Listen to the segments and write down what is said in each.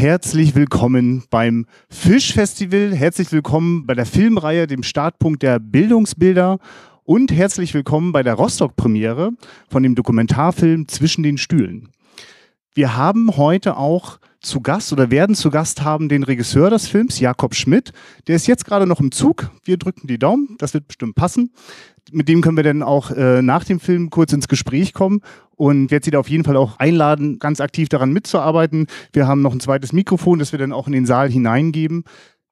Herzlich willkommen beim Fischfestival. Herzlich willkommen bei der Filmreihe, dem Startpunkt der Bildungsbilder. Und herzlich willkommen bei der Rostock-Premiere von dem Dokumentarfilm Zwischen den Stühlen. Wir haben heute auch zu Gast oder werden zu Gast haben den Regisseur des Films, Jakob Schmidt. Der ist jetzt gerade noch im Zug. Wir drücken die Daumen. Das wird bestimmt passen. Mit dem können wir dann auch äh, nach dem Film kurz ins Gespräch kommen und werde Sie da auf jeden Fall auch einladen, ganz aktiv daran mitzuarbeiten. Wir haben noch ein zweites Mikrofon, das wir dann auch in den Saal hineingeben.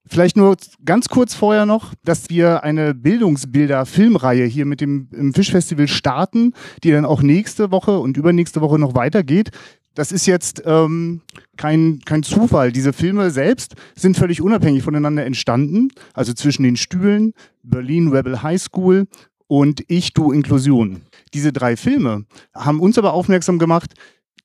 Vielleicht nur ganz kurz vorher noch, dass wir eine Bildungsbilder-Filmreihe hier mit dem Fischfestival starten, die dann auch nächste Woche und übernächste Woche noch weitergeht. Das ist jetzt ähm, kein, kein Zufall. Diese Filme selbst sind völlig unabhängig voneinander entstanden. Also zwischen den Stühlen, Berlin Rebel High School und Ich, Du, Inklusion. Diese drei Filme haben uns aber aufmerksam gemacht,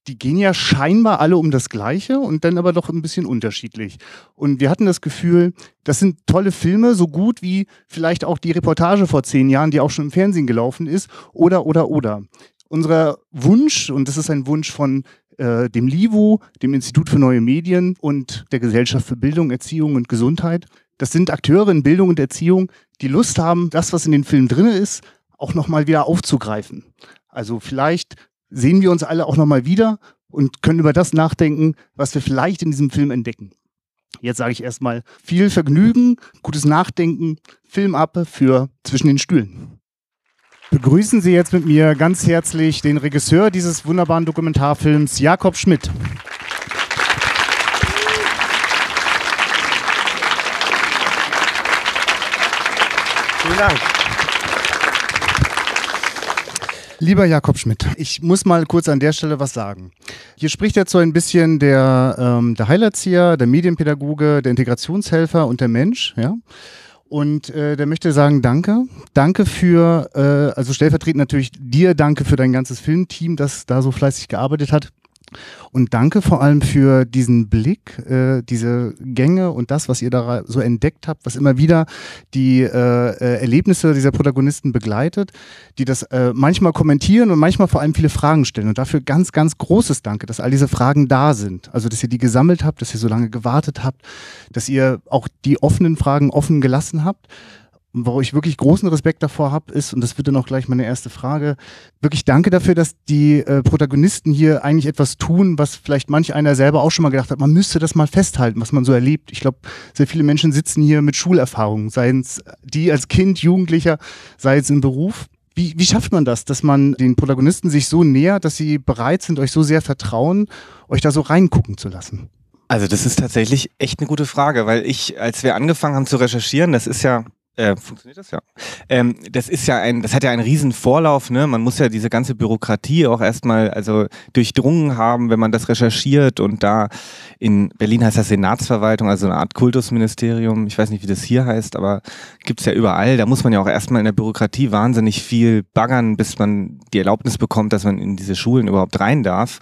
die gehen ja scheinbar alle um das Gleiche und dann aber doch ein bisschen unterschiedlich. Und wir hatten das Gefühl, das sind tolle Filme, so gut wie vielleicht auch die Reportage vor zehn Jahren, die auch schon im Fernsehen gelaufen ist, oder, oder, oder. Unser Wunsch, und das ist ein Wunsch von äh, dem LIVO, dem Institut für neue Medien und der Gesellschaft für Bildung, Erziehung und Gesundheit, das sind Akteure in Bildung und Erziehung, die Lust haben, das, was in den Filmen drin ist, auch nochmal wieder aufzugreifen. Also vielleicht sehen wir uns alle auch nochmal wieder und können über das nachdenken, was wir vielleicht in diesem Film entdecken. Jetzt sage ich erstmal viel Vergnügen, gutes Nachdenken, Film ab für Zwischen den Stühlen. Begrüßen Sie jetzt mit mir ganz herzlich den Regisseur dieses wunderbaren Dokumentarfilms, Jakob Schmidt. Vielen Dank. Lieber Jakob Schmidt, ich muss mal kurz an der Stelle was sagen. Hier spricht jetzt so ein bisschen der, ähm, der Heilerzieher, der Medienpädagoge, der Integrationshelfer und der Mensch, ja. Und äh, der möchte sagen, danke. Danke für, äh, also stellvertretend natürlich dir, danke für dein ganzes Filmteam, das da so fleißig gearbeitet hat. Und danke vor allem für diesen Blick, äh, diese Gänge und das, was ihr da so entdeckt habt, was immer wieder die äh, äh, Erlebnisse dieser Protagonisten begleitet, die das äh, manchmal kommentieren und manchmal vor allem viele Fragen stellen. Und dafür ganz, ganz großes Danke, dass all diese Fragen da sind. Also, dass ihr die gesammelt habt, dass ihr so lange gewartet habt, dass ihr auch die offenen Fragen offen gelassen habt. Wo ich wirklich großen Respekt davor habe, ist, und das wird dann auch gleich meine erste Frage, wirklich danke dafür, dass die äh, Protagonisten hier eigentlich etwas tun, was vielleicht manch einer selber auch schon mal gedacht hat, man müsste das mal festhalten, was man so erlebt. Ich glaube, sehr viele Menschen sitzen hier mit Schulerfahrungen, seien es die als Kind, Jugendlicher, sei es im Beruf. Wie, wie schafft man das, dass man den Protagonisten sich so nähert, dass sie bereit sind, euch so sehr vertrauen, euch da so reingucken zu lassen? Also das ist tatsächlich echt eine gute Frage, weil ich, als wir angefangen haben zu recherchieren, das ist ja äh, funktioniert das ja? Ähm, das ist ja ein, das hat ja einen riesen Vorlauf, ne? Man muss ja diese ganze Bürokratie auch erstmal also durchdrungen haben, wenn man das recherchiert und da in Berlin heißt das Senatsverwaltung, also eine Art Kultusministerium. Ich weiß nicht, wie das hier heißt, aber gibt's ja überall. Da muss man ja auch erstmal in der Bürokratie wahnsinnig viel baggern, bis man die Erlaubnis bekommt, dass man in diese Schulen überhaupt rein darf.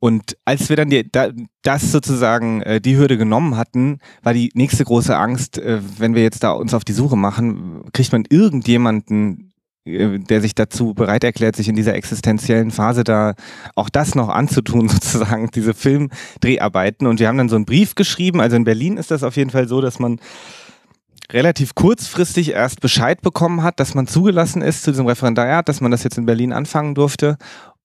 Und als wir dann die, da, das sozusagen äh, die Hürde genommen hatten, war die nächste große Angst, äh, wenn wir jetzt da uns auf die Suche machen, kriegt man irgendjemanden, äh, der sich dazu bereit erklärt, sich in dieser existenziellen Phase da auch das noch anzutun, sozusagen, diese Filmdreharbeiten. Und wir haben dann so einen Brief geschrieben. Also in Berlin ist das auf jeden Fall so, dass man relativ kurzfristig erst Bescheid bekommen hat, dass man zugelassen ist zu diesem Referendariat, dass man das jetzt in Berlin anfangen durfte.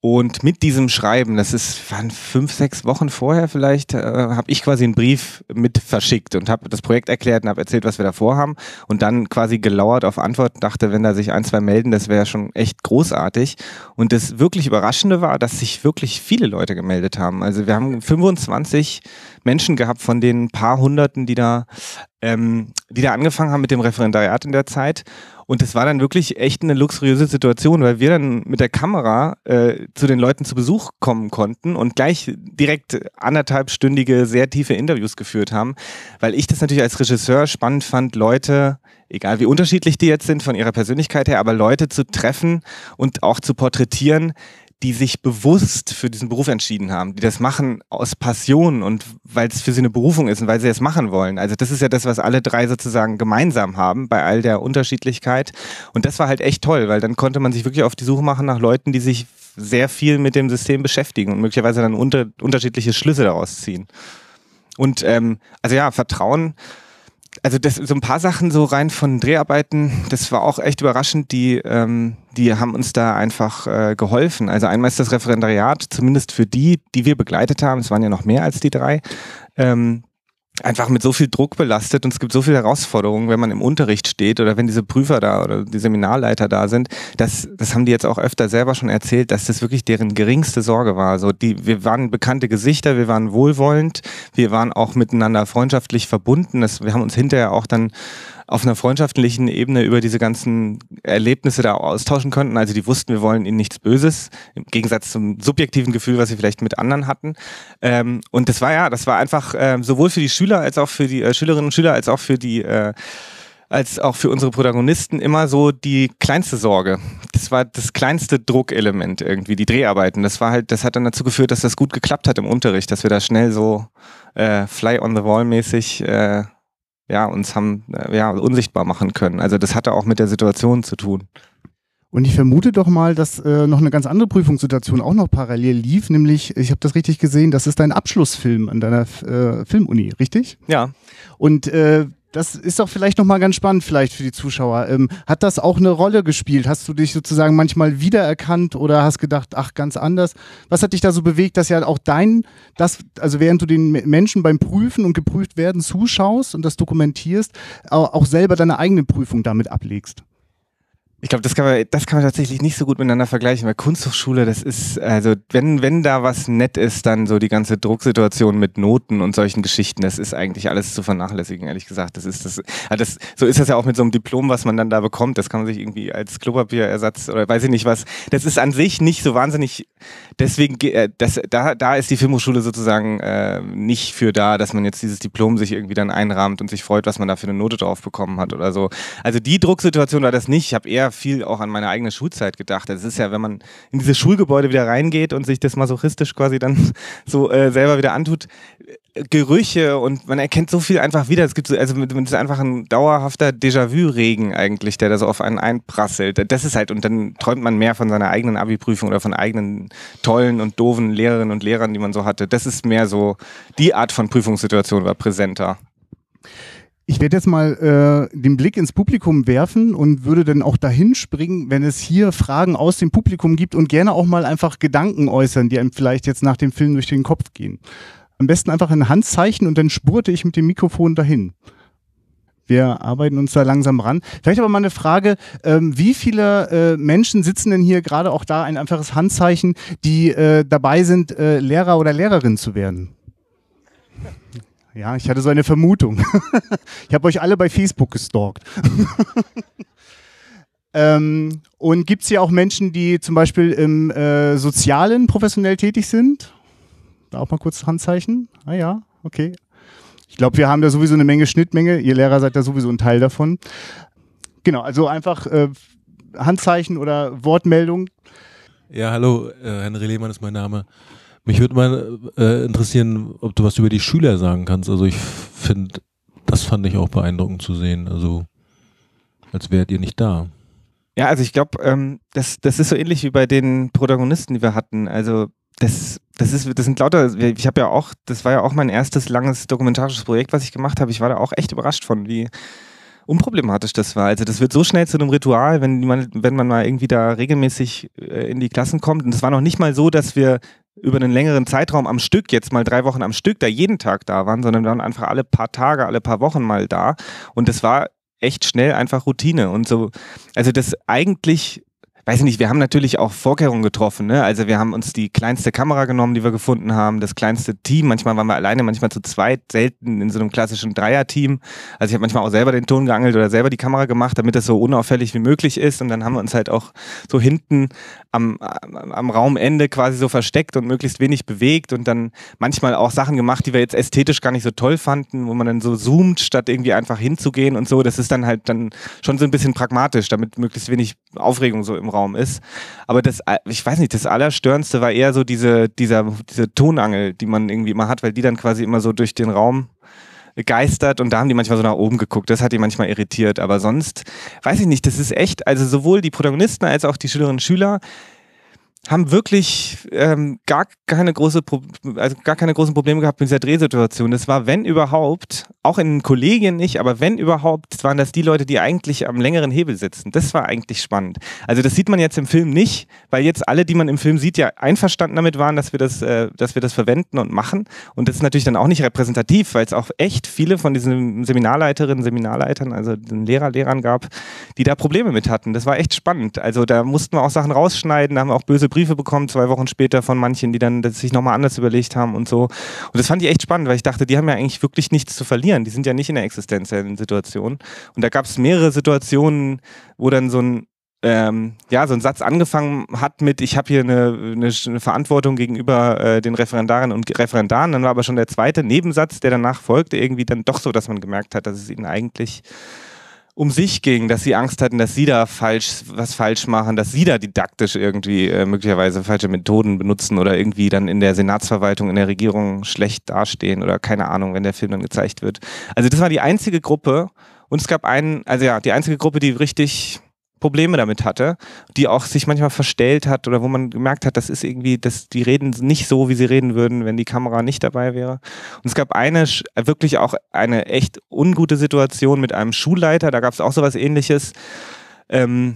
Und mit diesem Schreiben, das ist waren fünf, sechs Wochen vorher vielleicht, äh, habe ich quasi einen Brief mit verschickt und habe das Projekt erklärt und habe erzählt, was wir da vorhaben. Und dann quasi gelauert auf Antwort, dachte, wenn da sich ein, zwei melden, das wäre schon echt großartig. Und das wirklich Überraschende war, dass sich wirklich viele Leute gemeldet haben. Also wir haben 25 Menschen gehabt von den paar Hunderten, die da, ähm, die da angefangen haben mit dem Referendariat in der Zeit. Und es war dann wirklich echt eine luxuriöse Situation, weil wir dann mit der Kamera äh, zu den Leuten zu Besuch kommen konnten und gleich direkt anderthalbstündige, sehr tiefe Interviews geführt haben, weil ich das natürlich als Regisseur spannend fand, Leute, egal wie unterschiedlich die jetzt sind von ihrer Persönlichkeit her, aber Leute zu treffen und auch zu porträtieren, die sich bewusst für diesen Beruf entschieden haben, die das machen aus Passion und weil es für sie eine Berufung ist und weil sie es machen wollen. Also das ist ja das, was alle drei sozusagen gemeinsam haben bei all der Unterschiedlichkeit. Und das war halt echt toll, weil dann konnte man sich wirklich auf die Suche machen nach Leuten, die sich sehr viel mit dem System beschäftigen und möglicherweise dann unter, unterschiedliche Schlüsse daraus ziehen. Und ähm, also ja, Vertrauen also das, so ein paar Sachen so rein von Dreharbeiten, das war auch echt überraschend, die, ähm, die haben uns da einfach äh, geholfen. Also einmal ist das Referendariat, zumindest für die, die wir begleitet haben, es waren ja noch mehr als die drei, ähm, einfach mit so viel Druck belastet und es gibt so viele Herausforderungen, wenn man im Unterricht steht oder wenn diese Prüfer da oder die Seminarleiter da sind. Das, das haben die jetzt auch öfter selber schon erzählt, dass das wirklich deren geringste Sorge war. So die, wir waren bekannte Gesichter, wir waren wohlwollend, wir waren auch miteinander freundschaftlich verbunden. Das, wir haben uns hinterher auch dann auf einer freundschaftlichen Ebene über diese ganzen Erlebnisse da austauschen konnten. Also die wussten, wir wollen ihnen nichts Böses, im Gegensatz zum subjektiven Gefühl, was sie vielleicht mit anderen hatten. Ähm, und das war ja, das war einfach äh, sowohl für die Schüler als auch für die äh, Schülerinnen und Schüler als auch für die äh, als auch für unsere Protagonisten immer so die kleinste Sorge. Das war das kleinste Druckelement irgendwie, die Dreharbeiten. Das war halt, das hat dann dazu geführt, dass das gut geklappt hat im Unterricht, dass wir da schnell so äh, Fly on the Wall mäßig äh, ja, uns haben äh, ja, unsichtbar machen können. Also das hatte auch mit der Situation zu tun. Und ich vermute doch mal, dass äh, noch eine ganz andere Prüfungssituation auch noch parallel lief, nämlich, ich habe das richtig gesehen, das ist dein Abschlussfilm an deiner äh, Filmuni, richtig? Ja. Und äh, das ist doch vielleicht nochmal ganz spannend, vielleicht für die Zuschauer. Ähm, hat das auch eine Rolle gespielt? Hast du dich sozusagen manchmal wiedererkannt oder hast gedacht, ach, ganz anders? Was hat dich da so bewegt, dass ja auch dein, das, also während du den Menschen beim Prüfen und geprüft werden zuschaust und das dokumentierst, auch selber deine eigene Prüfung damit ablegst? Ich glaube, das kann man, das kann man tatsächlich nicht so gut miteinander vergleichen, weil Kunsthochschule, das ist, also wenn, wenn da was nett ist, dann so die ganze Drucksituation mit Noten und solchen Geschichten, das ist eigentlich alles zu vernachlässigen, ehrlich gesagt. Das ist das, also das so ist das ja auch mit so einem Diplom, was man dann da bekommt. Das kann man sich irgendwie als Klopapierersatz oder weiß ich nicht was. Das ist an sich nicht so wahnsinnig. Deswegen, äh, das, da, da ist die Filmhochschule sozusagen äh, nicht für da, dass man jetzt dieses Diplom sich irgendwie dann einrahmt und sich freut, was man da für eine Note drauf bekommen hat oder so. Also die Drucksituation war das nicht. Ich habe eher viel auch an meine eigene Schulzeit gedacht. Es ist ja, wenn man in dieses Schulgebäude wieder reingeht und sich das masochistisch quasi dann so äh, selber wieder antut, äh, Gerüche und man erkennt so viel einfach wieder. Es gibt so, also es ist einfach ein dauerhafter Déjà-vu-Regen eigentlich, der da so auf einen einprasselt. Das ist halt, und dann träumt man mehr von seiner eigenen Abi-Prüfung oder von eigenen tollen und doofen Lehrerinnen und Lehrern, die man so hatte. Das ist mehr so, die Art von Prüfungssituation war präsenter. Ich werde jetzt mal äh, den Blick ins Publikum werfen und würde dann auch dahin springen, wenn es hier Fragen aus dem Publikum gibt und gerne auch mal einfach Gedanken äußern, die einem vielleicht jetzt nach dem Film durch den Kopf gehen. Am besten einfach ein Handzeichen und dann spurte ich mit dem Mikrofon dahin. Wir arbeiten uns da langsam ran. Vielleicht aber mal eine Frage, ähm, wie viele äh, Menschen sitzen denn hier gerade auch da, ein einfaches Handzeichen, die äh, dabei sind, äh, Lehrer oder Lehrerin zu werden? Ja, ich hatte so eine Vermutung. ich habe euch alle bei Facebook gestalkt. ähm, und gibt es hier auch Menschen, die zum Beispiel im äh, Sozialen professionell tätig sind? Da auch mal kurz Handzeichen. Ah ja, okay. Ich glaube, wir haben da sowieso eine Menge Schnittmenge. Ihr Lehrer seid da sowieso ein Teil davon. Genau, also einfach äh, Handzeichen oder Wortmeldung. Ja, hallo, äh, Henry Lehmann ist mein Name. Mich würde mal äh, interessieren, ob du was über die Schüler sagen kannst. Also ich finde, das fand ich auch beeindruckend zu sehen. Also als wärt ihr nicht da. Ja, also ich glaube, ähm, das, das ist so ähnlich wie bei den Protagonisten, die wir hatten. Also das, das ist, das sind lauter, ich habe ja auch, das war ja auch mein erstes langes dokumentarisches Projekt, was ich gemacht habe. Ich war da auch echt überrascht von, wie unproblematisch das war. Also das wird so schnell zu einem Ritual, wenn man, wenn man mal irgendwie da regelmäßig äh, in die Klassen kommt. Und es war noch nicht mal so, dass wir über einen längeren Zeitraum am Stück, jetzt mal drei Wochen am Stück, da jeden Tag da waren, sondern wir waren einfach alle paar Tage, alle paar Wochen mal da. Und das war echt schnell einfach Routine. Und so, also das eigentlich weiß ich nicht, wir haben natürlich auch Vorkehrungen getroffen. Ne? Also wir haben uns die kleinste Kamera genommen, die wir gefunden haben, das kleinste Team. Manchmal waren wir alleine, manchmal zu zweit, selten in so einem klassischen Dreier-Team. Also ich habe manchmal auch selber den Ton geangelt oder selber die Kamera gemacht, damit das so unauffällig wie möglich ist. Und dann haben wir uns halt auch so hinten am, am Raumende quasi so versteckt und möglichst wenig bewegt und dann manchmal auch Sachen gemacht, die wir jetzt ästhetisch gar nicht so toll fanden, wo man dann so zoomt, statt irgendwie einfach hinzugehen und so. Das ist dann halt dann schon so ein bisschen pragmatisch, damit möglichst wenig Aufregung so im Raum ist. Aber das, äh, ich weiß nicht, das Allerstörendste war eher so diese, dieser, diese Tonangel, die man irgendwie immer hat, weil die dann quasi immer so durch den Raum geistert und da haben die manchmal so nach oben geguckt. Das hat die manchmal irritiert. Aber sonst, weiß ich nicht, das ist echt, also sowohl die Protagonisten als auch die Schülerinnen und Schüler, haben wirklich ähm, gar keine große, also gar keine großen Probleme gehabt mit dieser Drehsituation. Das war, wenn überhaupt, auch in den Kollegien nicht, aber wenn überhaupt, waren das die Leute, die eigentlich am längeren Hebel sitzen. Das war eigentlich spannend. Also das sieht man jetzt im Film nicht, weil jetzt alle, die man im Film sieht, ja einverstanden damit waren, dass wir das, äh, dass wir das verwenden und machen. Und das ist natürlich dann auch nicht repräsentativ, weil es auch echt viele von diesen Seminarleiterinnen, Seminarleitern, also den Lehrer, Lehrern gab, die da Probleme mit hatten. Das war echt spannend. Also da mussten wir auch Sachen rausschneiden, da haben wir auch böse Briefe bekommen, zwei Wochen später von manchen, die dann sich nochmal anders überlegt haben und so. Und das fand ich echt spannend, weil ich dachte, die haben ja eigentlich wirklich nichts zu verlieren. Die sind ja nicht in der existenziellen Situation. Und da gab es mehrere Situationen, wo dann so ein ähm, ja, so ein Satz angefangen hat mit, ich habe hier eine, eine, eine, Verantwortung gegenüber äh, den Referendarinnen und Referendaren. Dann war aber schon der zweite Nebensatz, der danach folgte, irgendwie dann doch so, dass man gemerkt hat, dass es ihnen eigentlich um sich ging, dass sie Angst hatten, dass sie da falsch was falsch machen, dass sie da didaktisch irgendwie äh, möglicherweise falsche Methoden benutzen oder irgendwie dann in der Senatsverwaltung, in der Regierung schlecht dastehen oder keine Ahnung, wenn der Film dann gezeigt wird. Also das war die einzige Gruppe und es gab einen, also ja, die einzige Gruppe, die richtig Probleme damit hatte, die auch sich manchmal verstellt hat oder wo man gemerkt hat, das ist irgendwie, dass die reden nicht so, wie sie reden würden, wenn die Kamera nicht dabei wäre. Und es gab eine, wirklich auch eine echt ungute Situation mit einem Schulleiter, da gab es auch sowas ähnliches. Ähm,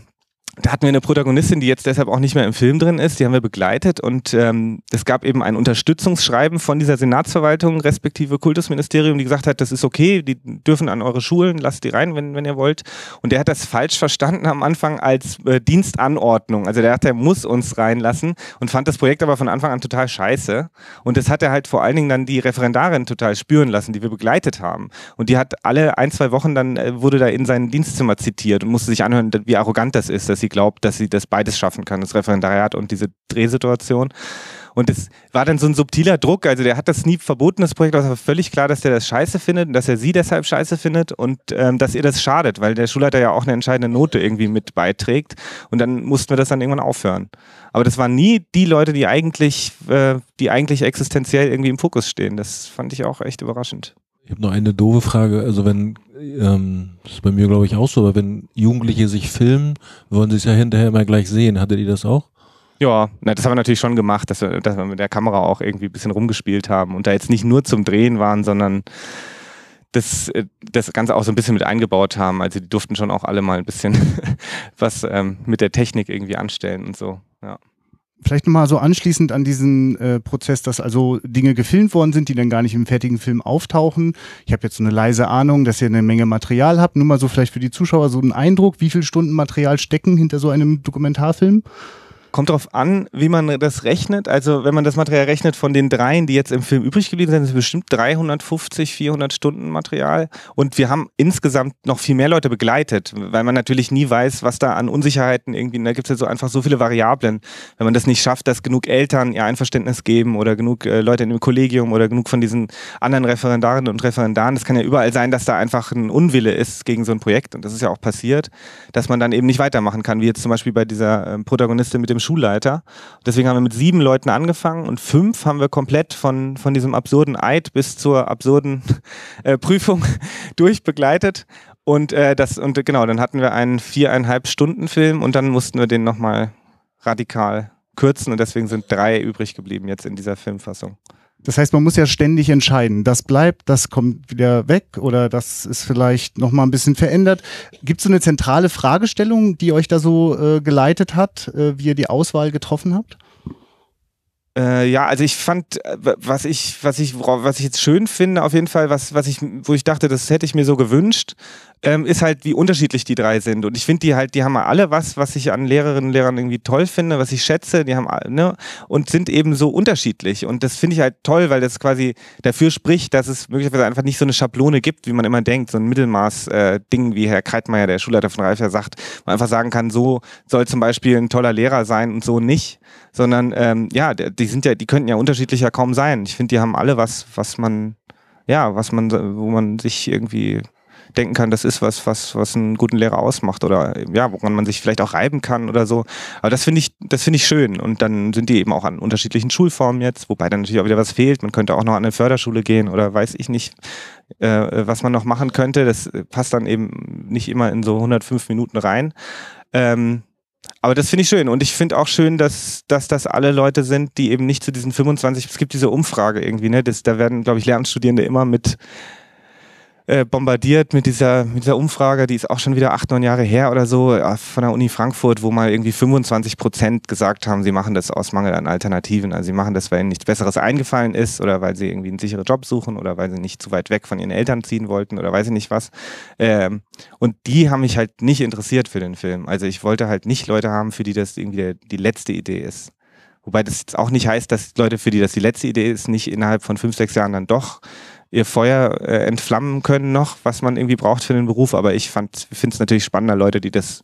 da hatten wir eine Protagonistin, die jetzt deshalb auch nicht mehr im Film drin ist, die haben wir begleitet und ähm, es gab eben ein Unterstützungsschreiben von dieser Senatsverwaltung respektive Kultusministerium, die gesagt hat, das ist okay, die dürfen an eure Schulen, lasst die rein, wenn, wenn ihr wollt. Und der hat das falsch verstanden am Anfang als äh, Dienstanordnung. Also der hat, der muss uns reinlassen und fand das Projekt aber von Anfang an total scheiße. Und das hat er halt vor allen Dingen dann die Referendarin total spüren lassen, die wir begleitet haben. Und die hat alle ein, zwei Wochen dann, äh, wurde da in sein Dienstzimmer zitiert und musste sich anhören, wie arrogant das ist, dass sie sie glaubt, dass sie das beides schaffen kann, das Referendariat und diese Drehsituation. Und es war dann so ein subtiler Druck. Also der hat das nie verboten, das Projekt, aber völlig klar, dass der das scheiße findet und dass er sie deshalb scheiße findet und ähm, dass ihr das schadet, weil der Schulleiter ja auch eine entscheidende Note irgendwie mit beiträgt. Und dann mussten wir das dann irgendwann aufhören. Aber das waren nie die Leute, die eigentlich, äh, die eigentlich existenziell irgendwie im Fokus stehen. Das fand ich auch echt überraschend. Ich habe noch eine doofe Frage. Also wenn, ähm, das ist bei mir glaube ich auch so, aber wenn Jugendliche sich filmen, wollen sie es ja hinterher immer gleich sehen. Hattet ihr das auch? Ja, na, das haben wir natürlich schon gemacht, dass wir, dass wir mit der Kamera auch irgendwie ein bisschen rumgespielt haben und da jetzt nicht nur zum Drehen waren, sondern das, äh, das Ganze auch so ein bisschen mit eingebaut haben. Also die durften schon auch alle mal ein bisschen was ähm, mit der Technik irgendwie anstellen und so. Ja. Vielleicht nochmal so anschließend an diesen äh, Prozess, dass also Dinge gefilmt worden sind, die dann gar nicht im fertigen Film auftauchen. Ich habe jetzt so eine leise Ahnung, dass ihr eine Menge Material habt. Nur mal so vielleicht für die Zuschauer so einen Eindruck, wie viele Stunden Material stecken hinter so einem Dokumentarfilm? Kommt darauf an, wie man das rechnet. Also wenn man das Material rechnet von den dreien, die jetzt im Film übrig geblieben sind, sind es bestimmt 350, 400 Stunden Material. Und wir haben insgesamt noch viel mehr Leute begleitet, weil man natürlich nie weiß, was da an Unsicherheiten irgendwie, da gibt es ja so einfach so viele Variablen. Wenn man das nicht schafft, dass genug Eltern ihr Einverständnis geben oder genug äh, Leute in dem Kollegium oder genug von diesen anderen Referendarinnen und Referendaren, das kann ja überall sein, dass da einfach ein Unwille ist gegen so ein Projekt. Und das ist ja auch passiert, dass man dann eben nicht weitermachen kann, wie jetzt zum Beispiel bei dieser äh, Protagonistin mit dem Schulleiter. Deswegen haben wir mit sieben Leuten angefangen und fünf haben wir komplett von, von diesem absurden Eid bis zur absurden äh, Prüfung durchbegleitet. Und äh, das, und genau, dann hatten wir einen viereinhalb Stunden Film und dann mussten wir den nochmal radikal kürzen und deswegen sind drei übrig geblieben jetzt in dieser Filmfassung. Das heißt, man muss ja ständig entscheiden, das bleibt, das kommt wieder weg oder das ist vielleicht nochmal ein bisschen verändert. Gibt es so eine zentrale Fragestellung, die euch da so äh, geleitet hat, äh, wie ihr die Auswahl getroffen habt? Äh, ja, also ich fand, äh, was ich, was ich, was ich jetzt schön finde, auf jeden Fall, was, was ich, wo ich dachte, das hätte ich mir so gewünscht, ähm, ist halt, wie unterschiedlich die drei sind. Und ich finde, die halt, die haben alle was, was ich an Lehrerinnen und Lehrern irgendwie toll finde, was ich schätze, die haben, ne, und sind eben so unterschiedlich. Und das finde ich halt toll, weil das quasi dafür spricht, dass es möglicherweise einfach nicht so eine Schablone gibt, wie man immer denkt, so ein Mittelmaß-Ding, äh, wie Herr Kreitmeier, der Schulleiter von Reif, ja sagt, man einfach sagen kann, so soll zum Beispiel ein toller Lehrer sein und so nicht sondern ähm, ja, die sind ja, die könnten ja unterschiedlicher kaum sein. Ich finde, die haben alle was, was man, ja, was man, wo man sich irgendwie denken kann, das ist was, was, was einen guten Lehrer ausmacht oder ja, woran man sich vielleicht auch reiben kann oder so. Aber das finde ich, das finde ich schön. Und dann sind die eben auch an unterschiedlichen Schulformen jetzt, wobei dann natürlich auch wieder was fehlt. Man könnte auch noch an eine Förderschule gehen oder weiß ich nicht, äh, was man noch machen könnte. Das passt dann eben nicht immer in so 105 Minuten rein. Ähm, aber das finde ich schön. Und ich finde auch schön, dass, dass das alle Leute sind, die eben nicht zu diesen 25, es gibt diese Umfrage irgendwie, ne? Das, da werden, glaube ich, Lehramtsstudierende immer mit äh, bombardiert mit dieser, mit dieser Umfrage, die ist auch schon wieder acht, neun Jahre her oder so, äh, von der Uni Frankfurt, wo mal irgendwie 25 Prozent gesagt haben, sie machen das aus Mangel an Alternativen. Also sie machen das, weil ihnen nichts Besseres eingefallen ist oder weil sie irgendwie einen sicheren Job suchen oder weil sie nicht zu weit weg von ihren Eltern ziehen wollten oder weiß ich nicht was. Ähm, und die haben mich halt nicht interessiert für den Film. Also ich wollte halt nicht Leute haben, für die das irgendwie der, die letzte Idee ist. Wobei das jetzt auch nicht heißt, dass Leute, für die das die letzte Idee ist, nicht innerhalb von fünf, sechs Jahren dann doch ihr Feuer äh, entflammen können noch, was man irgendwie braucht für den Beruf. Aber ich finde es natürlich spannender, Leute, die das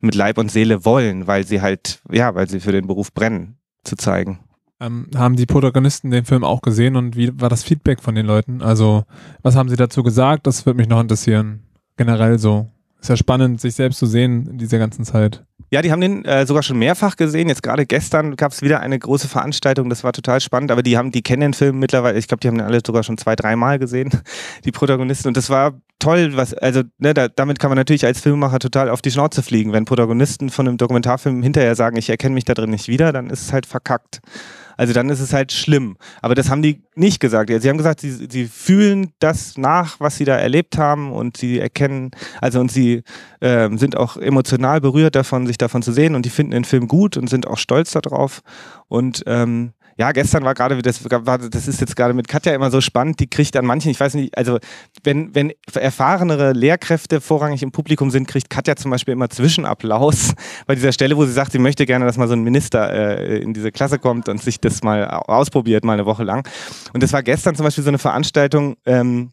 mit Leib und Seele wollen, weil sie halt, ja, weil sie für den Beruf brennen, zu zeigen. Ähm, haben die Protagonisten den Film auch gesehen und wie war das Feedback von den Leuten? Also, was haben sie dazu gesagt? Das würde mich noch interessieren. Generell so. Ist ja spannend, sich selbst zu sehen in dieser ganzen Zeit. Ja, die haben den äh, sogar schon mehrfach gesehen. Jetzt gerade gestern gab es wieder eine große Veranstaltung, das war total spannend, aber die haben, die kennen den Film mittlerweile, ich glaube, die haben den alle sogar schon zwei, dreimal gesehen, die Protagonisten. Und das war toll, was, also ne, da, damit kann man natürlich als Filmemacher total auf die Schnauze fliegen. Wenn Protagonisten von einem Dokumentarfilm hinterher sagen, ich erkenne mich da drin nicht wieder, dann ist es halt verkackt. Also dann ist es halt schlimm. Aber das haben die nicht gesagt. Sie haben gesagt, sie, sie fühlen das nach, was sie da erlebt haben und sie erkennen, also und sie äh, sind auch emotional berührt davon, sich davon zu sehen und die finden den Film gut und sind auch stolz darauf. Und ähm, ja, gestern war gerade, das, das ist jetzt gerade mit Katja immer so spannend, die kriegt an manchen, ich weiß nicht, also wenn, wenn erfahrenere Lehrkräfte vorrangig im Publikum sind, kriegt Katja zum Beispiel immer Zwischenapplaus bei dieser Stelle, wo sie sagt, sie möchte gerne, dass mal so ein Minister äh, in diese Klasse kommt und sich das mal ausprobiert, mal eine Woche lang. Und das war gestern zum Beispiel so eine Veranstaltung, ähm,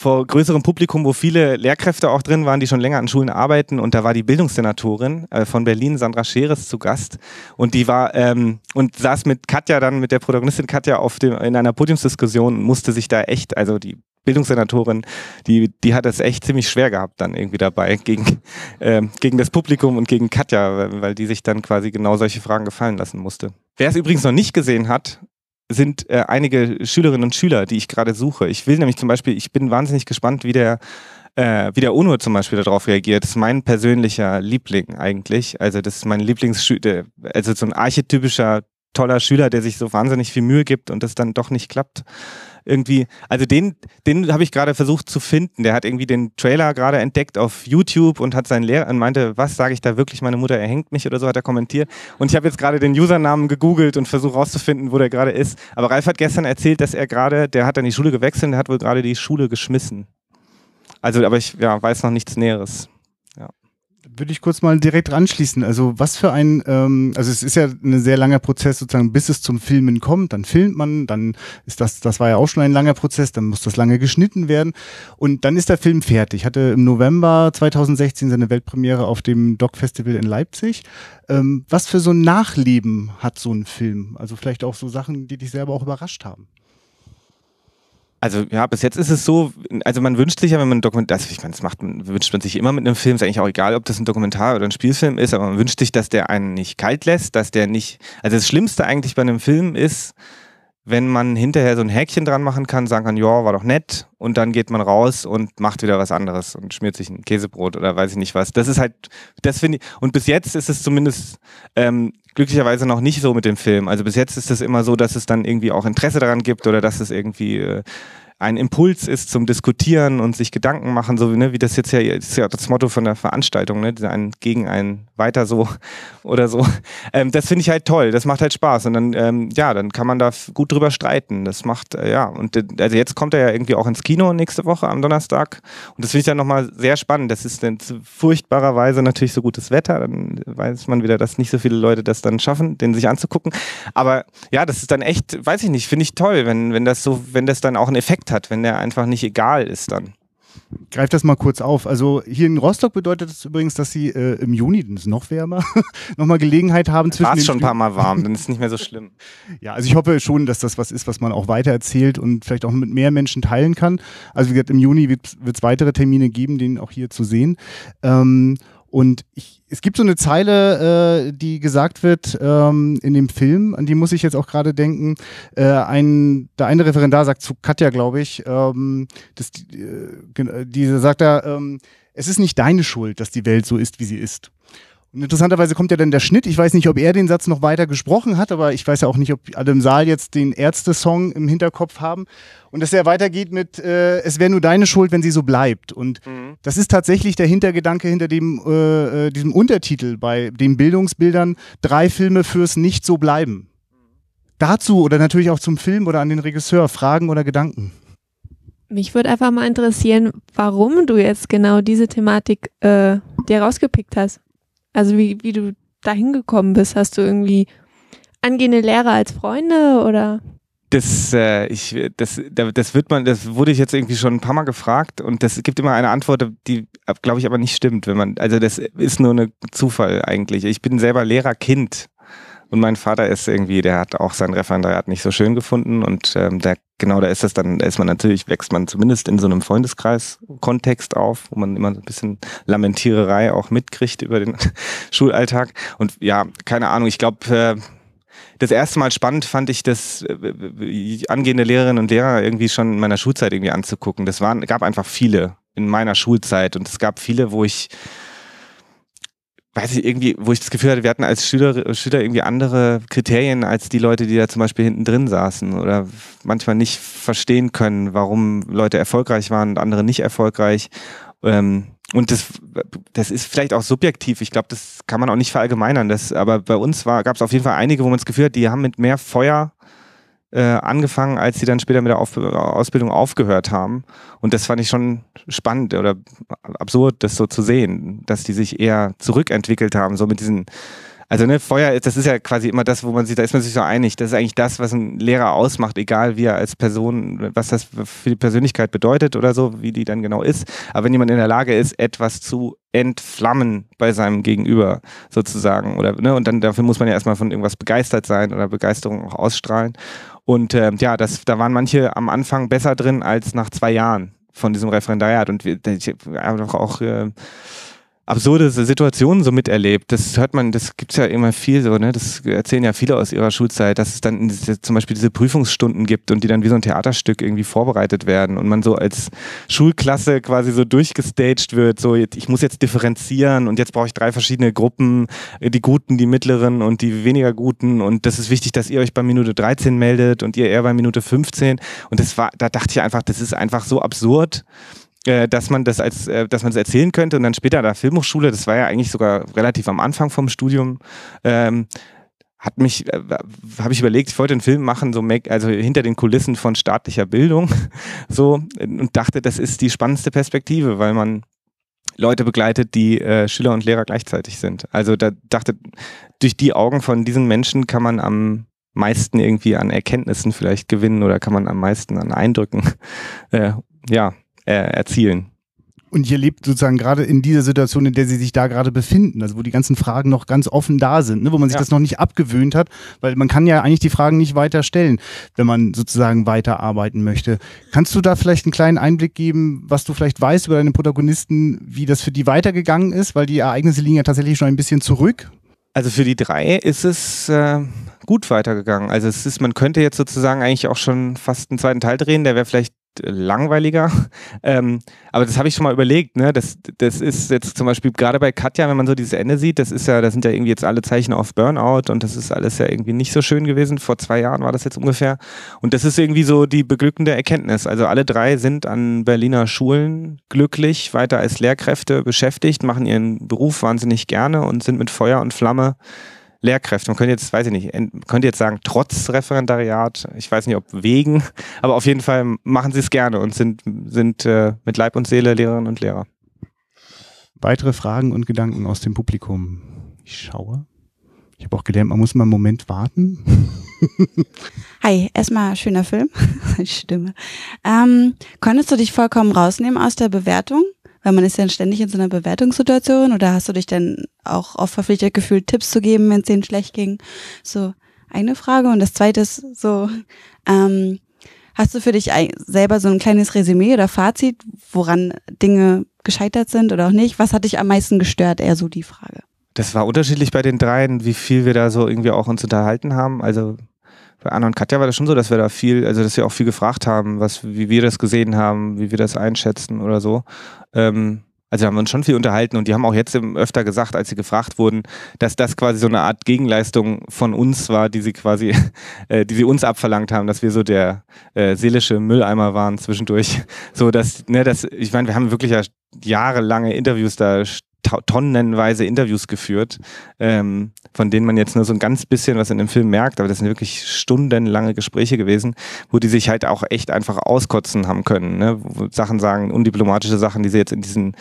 vor größerem Publikum, wo viele Lehrkräfte auch drin waren, die schon länger an Schulen arbeiten. Und da war die Bildungssenatorin äh, von Berlin, Sandra Scheres, zu Gast. Und die war ähm, und saß mit Katja dann, mit der Protagonistin Katja auf dem, in einer Podiumsdiskussion und musste sich da echt, also die Bildungssenatorin, die, die hat es echt ziemlich schwer gehabt dann irgendwie dabei gegen, äh, gegen das Publikum und gegen Katja, weil die sich dann quasi genau solche Fragen gefallen lassen musste. Wer es übrigens noch nicht gesehen hat, sind äh, einige Schülerinnen und Schüler, die ich gerade suche. Ich will nämlich zum Beispiel, ich bin wahnsinnig gespannt, wie der äh, wie der UNO zum Beispiel darauf reagiert. Das ist mein persönlicher Liebling eigentlich. Also das ist mein Lieblingsschüler, also so ein archetypischer toller Schüler, der sich so wahnsinnig viel Mühe gibt und das dann doch nicht klappt irgendwie, also den, den habe ich gerade versucht zu finden. Der hat irgendwie den Trailer gerade entdeckt auf YouTube und hat seinen Lehrer und meinte, was sage ich da wirklich, meine Mutter erhängt mich oder so, hat er kommentiert. Und ich habe jetzt gerade den Usernamen gegoogelt und versuche rauszufinden, wo der gerade ist. Aber Ralf hat gestern erzählt, dass er gerade, der hat dann die Schule gewechselt der hat wohl gerade die Schule geschmissen. Also, aber ich ja, weiß noch nichts Näheres würde ich kurz mal direkt anschließen. Also was für ein, ähm, also es ist ja ein sehr langer Prozess sozusagen, bis es zum Filmen kommt. Dann filmt man, dann ist das, das war ja auch schon ein langer Prozess, dann muss das lange geschnitten werden und dann ist der Film fertig. Hatte im November 2016 seine Weltpremiere auf dem Doc Festival in Leipzig. Ähm, was für so ein Nachleben hat so ein Film? Also vielleicht auch so Sachen, die dich selber auch überrascht haben. Also ja, bis jetzt ist es so, also man wünscht sich ja, wenn man ein Dokumentar, also ich meine, das macht, wünscht man sich immer mit einem Film, ist eigentlich auch egal, ob das ein Dokumentar oder ein Spielfilm ist, aber man wünscht sich, dass der einen nicht kalt lässt, dass der nicht, also das Schlimmste eigentlich bei einem Film ist, wenn man hinterher so ein Häkchen dran machen kann, sagen kann, ja, war doch nett, und dann geht man raus und macht wieder was anderes und schmiert sich ein Käsebrot oder weiß ich nicht was. Das ist halt, das finde ich, und bis jetzt ist es zumindest ähm, glücklicherweise noch nicht so mit dem Film. Also bis jetzt ist es immer so, dass es dann irgendwie auch Interesse daran gibt oder dass es irgendwie äh, ein Impuls ist zum Diskutieren und sich Gedanken machen, so ne, wie das jetzt ja ist ja das Motto von der Veranstaltung, ne, ein gegen ein weiter so oder so. Ähm, das finde ich halt toll, das macht halt Spaß und dann ähm, ja, dann kann man da gut drüber streiten. Das macht äh, ja und äh, also jetzt kommt er ja irgendwie auch ins Kino nächste Woche am Donnerstag und das finde ich dann nochmal sehr spannend. Das ist dann furchtbarerweise natürlich so gutes Wetter, dann weiß man wieder, dass nicht so viele Leute das dann schaffen, den sich anzugucken. Aber ja, das ist dann echt, weiß ich nicht, finde ich toll, wenn wenn das so, wenn das dann auch einen Effekt hat, wenn der einfach nicht egal ist dann. Greif das mal kurz auf. Also hier in Rostock bedeutet das übrigens, dass Sie äh, im Juni, dann ist es noch wärmer, nochmal Gelegenheit haben zwischen. War es schon ein paar Mal warm, dann ist es nicht mehr so schlimm. ja, also ich hoffe schon, dass das was ist, was man auch weiter erzählt und vielleicht auch mit mehr Menschen teilen kann. Also wie gesagt, im Juni wird es weitere Termine geben, den auch hier zu sehen. Ähm, und ich, es gibt so eine Zeile, äh, die gesagt wird ähm, in dem Film, an die muss ich jetzt auch gerade denken. Äh, ein, der eine Referendar sagt zu Katja, glaube ich, ähm, das, äh, diese sagt er, ähm, es ist nicht deine Schuld, dass die Welt so ist, wie sie ist. Und interessanterweise kommt ja dann der Schnitt. Ich weiß nicht, ob er den Satz noch weiter gesprochen hat, aber ich weiß ja auch nicht, ob alle im Saal jetzt den Ärzte-Song im Hinterkopf haben. Und dass er weitergeht mit äh, Es wäre nur deine Schuld, wenn sie so bleibt. Und mhm. das ist tatsächlich der Hintergedanke hinter dem, äh, äh, diesem Untertitel bei den Bildungsbildern Drei Filme fürs Nicht so bleiben. Dazu oder natürlich auch zum Film oder an den Regisseur Fragen oder Gedanken. Mich würde einfach mal interessieren, warum du jetzt genau diese Thematik äh, dir rausgepickt hast. Also wie, wie du da hingekommen bist. Hast du irgendwie angehende Lehrer als Freunde oder? Das, äh, ich, das, das wird man, das wurde ich jetzt irgendwie schon ein paar Mal gefragt und das gibt immer eine Antwort, die, glaube ich, aber nicht stimmt, wenn man, also das ist nur ein Zufall eigentlich. Ich bin selber Lehrerkind und mein Vater ist irgendwie, der hat auch sein Referendariat nicht so schön gefunden und ähm, der, genau da ist es dann, da ist man natürlich, wächst man zumindest in so einem Freundeskreis-Kontext auf, wo man immer so ein bisschen Lamentiererei auch mitkriegt über den Schulalltag. Und ja, keine Ahnung, ich glaube, äh, das erste Mal spannend fand ich das äh, angehende Lehrerinnen und Lehrer irgendwie schon in meiner Schulzeit irgendwie anzugucken. Das waren, gab einfach viele in meiner Schulzeit und es gab viele, wo ich weiß ich irgendwie, wo ich das Gefühl hatte, wir hatten als Schüler, Schüler irgendwie andere Kriterien als die Leute, die da zum Beispiel hinten drin saßen oder manchmal nicht verstehen können, warum Leute erfolgreich waren und andere nicht erfolgreich. Ähm, und das, das ist vielleicht auch subjektiv. Ich glaube, das kann man auch nicht verallgemeinern. Das, aber bei uns gab es auf jeden Fall einige, wo man das Gefühl hat, die haben mit mehr Feuer äh, angefangen, als sie dann später mit der Auf Ausbildung aufgehört haben. Und das fand ich schon spannend oder absurd, das so zu sehen, dass die sich eher zurückentwickelt haben, so mit diesen also ne, Feuer, das ist ja quasi immer das, wo man sich, da ist man sich so einig. Das ist eigentlich das, was ein Lehrer ausmacht, egal wie er als Person, was das für die Persönlichkeit bedeutet oder so, wie die dann genau ist. Aber wenn jemand in der Lage ist, etwas zu entflammen bei seinem Gegenüber sozusagen, oder ne, und dann dafür muss man ja erstmal von irgendwas begeistert sein oder Begeisterung auch ausstrahlen. Und äh, ja, das, da waren manche am Anfang besser drin als nach zwei Jahren von diesem Referendariat. Und wir, ich habe auch äh, absurde Situationen so miterlebt. Das hört man, das gibt's ja immer viel so, ne? Das erzählen ja viele aus ihrer Schulzeit, dass es dann zum Beispiel diese Prüfungsstunden gibt und die dann wie so ein Theaterstück irgendwie vorbereitet werden und man so als Schulklasse quasi so durchgestaged wird, so jetzt, ich muss jetzt differenzieren und jetzt brauche ich drei verschiedene Gruppen, die Guten, die Mittleren und die weniger Guten und das ist wichtig, dass ihr euch bei Minute 13 meldet und ihr eher bei Minute 15 und das war, da dachte ich einfach, das ist einfach so absurd äh, dass man das als, äh, dass man das erzählen könnte und dann später an der Filmhochschule, das war ja eigentlich sogar relativ am Anfang vom Studium, ähm, hat mich, äh, habe ich überlegt, ich wollte einen Film machen, so make, also hinter den Kulissen von staatlicher Bildung, so und dachte, das ist die spannendste Perspektive, weil man Leute begleitet, die äh, Schüler und Lehrer gleichzeitig sind. Also da dachte, durch die Augen von diesen Menschen kann man am meisten irgendwie an Erkenntnissen vielleicht gewinnen oder kann man am meisten an Eindrücken äh, ja äh, erzielen. Und ihr lebt sozusagen gerade in dieser Situation, in der sie sich da gerade befinden, also wo die ganzen Fragen noch ganz offen da sind, ne? wo man sich ja. das noch nicht abgewöhnt hat, weil man kann ja eigentlich die Fragen nicht weiter stellen, wenn man sozusagen weiterarbeiten möchte. Kannst du da vielleicht einen kleinen Einblick geben, was du vielleicht weißt über deine Protagonisten, wie das für die weitergegangen ist, weil die Ereignisse liegen ja tatsächlich schon ein bisschen zurück? Also für die drei ist es äh, gut weitergegangen. Also es ist, man könnte jetzt sozusagen eigentlich auch schon fast einen zweiten Teil drehen, der wäre vielleicht langweiliger. Ähm, aber das habe ich schon mal überlegt. Ne? Das, das ist jetzt zum Beispiel gerade bei Katja, wenn man so dieses Ende sieht, das ist ja, da sind ja irgendwie jetzt alle Zeichen auf Burnout und das ist alles ja irgendwie nicht so schön gewesen. Vor zwei Jahren war das jetzt ungefähr. Und das ist irgendwie so die beglückende Erkenntnis. Also alle drei sind an Berliner Schulen glücklich, weiter als Lehrkräfte beschäftigt, machen ihren Beruf wahnsinnig gerne und sind mit Feuer und Flamme Lehrkräfte. Man könnte jetzt, weiß ich nicht, könnte jetzt sagen, trotz Referendariat, ich weiß nicht, ob wegen, aber auf jeden Fall machen sie es gerne und sind, sind äh, mit Leib und Seele Lehrerinnen und Lehrer. Weitere Fragen und Gedanken aus dem Publikum. Ich schaue. Ich habe auch gelernt, man muss mal einen Moment warten. Hi, erstmal schöner Film. Stimme. Ähm, konntest du dich vollkommen rausnehmen aus der Bewertung? Weil man ist ja ständig in so einer Bewertungssituation oder hast du dich dann auch oft verpflichtet gefühlt, Tipps zu geben, wenn es denen schlecht ging? So eine Frage. Und das zweite ist so, ähm, hast du für dich selber so ein kleines Resümee oder Fazit, woran Dinge gescheitert sind oder auch nicht? Was hat dich am meisten gestört? Eher so die Frage. Das war unterschiedlich bei den dreien, wie viel wir da so irgendwie auch uns unterhalten haben. Also bei Anna und Katja war das schon so, dass wir da viel, also dass wir auch viel gefragt haben, was, wie wir das gesehen haben, wie wir das einschätzen oder so. Ähm, Also haben wir uns schon viel unterhalten und die haben auch jetzt öfter gesagt, als sie gefragt wurden, dass das quasi so eine Art Gegenleistung von uns war, die sie quasi, äh, die sie uns abverlangt haben, dass wir so der äh, seelische Mülleimer waren zwischendurch. So dass, ne, das, ich meine, wir haben wirklich ja jahrelange Interviews da tonnenweise Interviews geführt, ähm, von denen man jetzt nur so ein ganz bisschen was in dem Film merkt, aber das sind wirklich stundenlange Gespräche gewesen, wo die sich halt auch echt einfach auskotzen haben können, ne? wo Sachen sagen, undiplomatische Sachen, die sie jetzt in diesen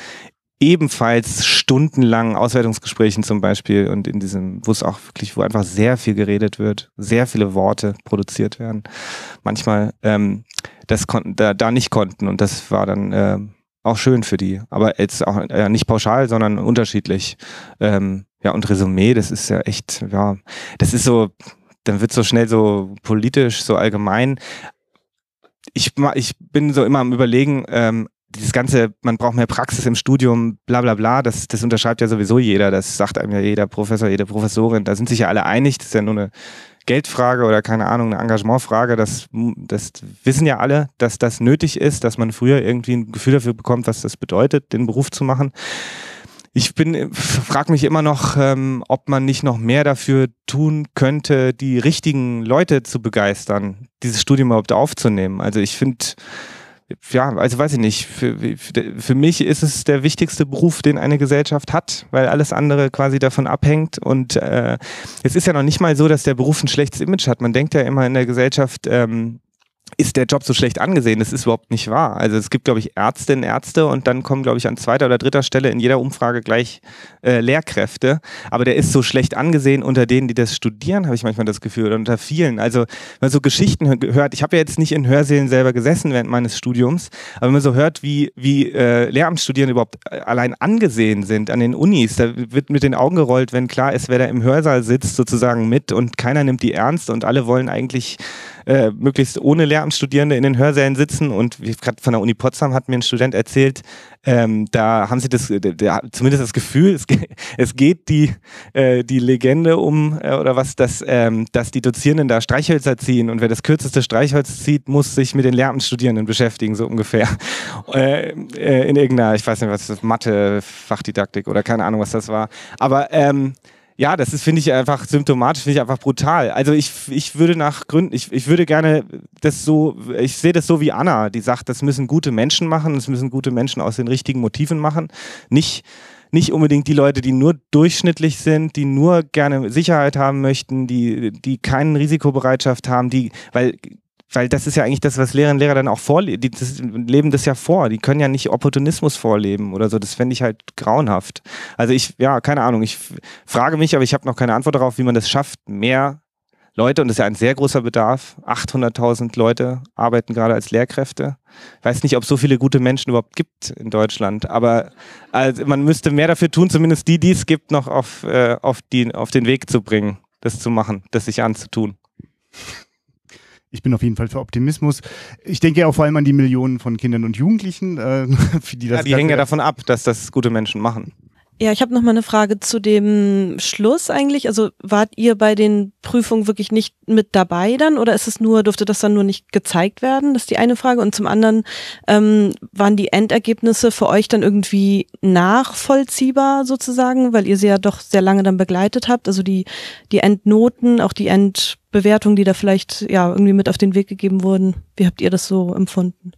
ebenfalls stundenlangen Auswertungsgesprächen zum Beispiel und in diesem, wo es auch wirklich, wo einfach sehr viel geredet wird, sehr viele Worte produziert werden, manchmal ähm, das konnten da, da nicht konnten und das war dann äh, auch schön für die. Aber jetzt auch äh, nicht pauschal, sondern unterschiedlich. Ähm, ja, und Resümee, das ist ja echt, ja, das ist so, dann wird so schnell so politisch, so allgemein. Ich, ich bin so immer am überlegen, ähm, dieses ganze, man braucht mehr Praxis im Studium, bla bla bla, das, das unterschreibt ja sowieso jeder, das sagt einem ja jeder Professor, jede Professorin, da sind sich ja alle einig, das ist ja nur eine Geldfrage oder keine Ahnung, eine Engagementfrage, das, das wissen ja alle, dass das nötig ist, dass man früher irgendwie ein Gefühl dafür bekommt, was das bedeutet, den Beruf zu machen. Ich bin, frage mich immer noch, ähm, ob man nicht noch mehr dafür tun könnte, die richtigen Leute zu begeistern, dieses Studium überhaupt aufzunehmen. Also ich finde, ja, also weiß ich nicht, für, für mich ist es der wichtigste Beruf, den eine Gesellschaft hat, weil alles andere quasi davon abhängt. Und äh, es ist ja noch nicht mal so, dass der Beruf ein schlechtes Image hat. Man denkt ja immer in der Gesellschaft, ähm, ist der Job so schlecht angesehen. Das ist überhaupt nicht wahr. Also es gibt, glaube ich, Ärztinnen, Ärzte und dann kommen, glaube ich, an zweiter oder dritter Stelle in jeder Umfrage gleich äh, Lehrkräfte. Aber der ist so schlecht angesehen unter denen, die das studieren, habe ich manchmal das Gefühl, oder unter vielen. Also wenn man so Geschichten hört, ich habe ja jetzt nicht in Hörsälen selber gesessen während meines Studiums, aber wenn man so hört, wie, wie äh, Lehramtsstudierende überhaupt äh, allein angesehen sind an den Unis, da wird mit den Augen gerollt, wenn klar ist, wer da im Hörsaal sitzt, sozusagen mit und keiner nimmt die ernst und alle wollen eigentlich äh, möglichst ohne Lehramtsstudierende in den Hörsälen sitzen. Und wie gerade von der Uni Potsdam hat mir ein Student erzählt, ähm, da haben sie das, der, der, zumindest das Gefühl, es, geht, es geht die, äh, die Legende um, äh, oder was, dass, ähm, dass die Dozierenden da Streichhölzer ziehen und wer das kürzeste Streichholz zieht, muss sich mit den Lehramtsstudierenden beschäftigen, so ungefähr. Äh, äh, in irgendeiner, ich weiß nicht, was das Mathe, Fachdidaktik oder keine Ahnung, was das war. Aber ähm, ja, das ist, finde ich, einfach symptomatisch, finde ich einfach brutal. Also ich, ich würde nach Gründen, ich, ich würde gerne das so, ich sehe das so wie Anna, die sagt, das müssen gute Menschen machen, das müssen gute Menschen aus den richtigen Motiven machen. Nicht, nicht unbedingt die Leute, die nur durchschnittlich sind, die nur gerne Sicherheit haben möchten, die, die keine Risikobereitschaft haben, die, weil weil das ist ja eigentlich das, was Lehrerinnen und Lehrer dann auch vorleben. Die das, leben das ja vor. Die können ja nicht Opportunismus vorleben oder so. Das fände ich halt grauenhaft. Also ich, ja, keine Ahnung. Ich frage mich, aber ich habe noch keine Antwort darauf, wie man das schafft, mehr Leute, und das ist ja ein sehr großer Bedarf, 800.000 Leute arbeiten gerade als Lehrkräfte. Ich weiß nicht, ob es so viele gute Menschen überhaupt gibt in Deutschland, aber also man müsste mehr dafür tun, zumindest die, die es gibt, noch auf, äh, auf, die, auf den Weg zu bringen, das zu machen, das sich anzutun ich bin auf jeden Fall für Optimismus. Ich denke auch vor allem an die Millionen von Kindern und Jugendlichen, äh, für die das. Ja, die hängen ja davon ab, dass das gute Menschen machen. Ja, ich habe noch mal eine Frage zu dem Schluss eigentlich. Also wart ihr bei den Prüfungen wirklich nicht mit dabei dann oder ist es nur, durfte das dann nur nicht gezeigt werden? Das ist die eine Frage. Und zum anderen, ähm, waren die Endergebnisse für euch dann irgendwie nachvollziehbar sozusagen, weil ihr sie ja doch sehr lange dann begleitet habt? Also die, die Endnoten, auch die Endbewertungen, die da vielleicht ja irgendwie mit auf den Weg gegeben wurden. Wie habt ihr das so empfunden?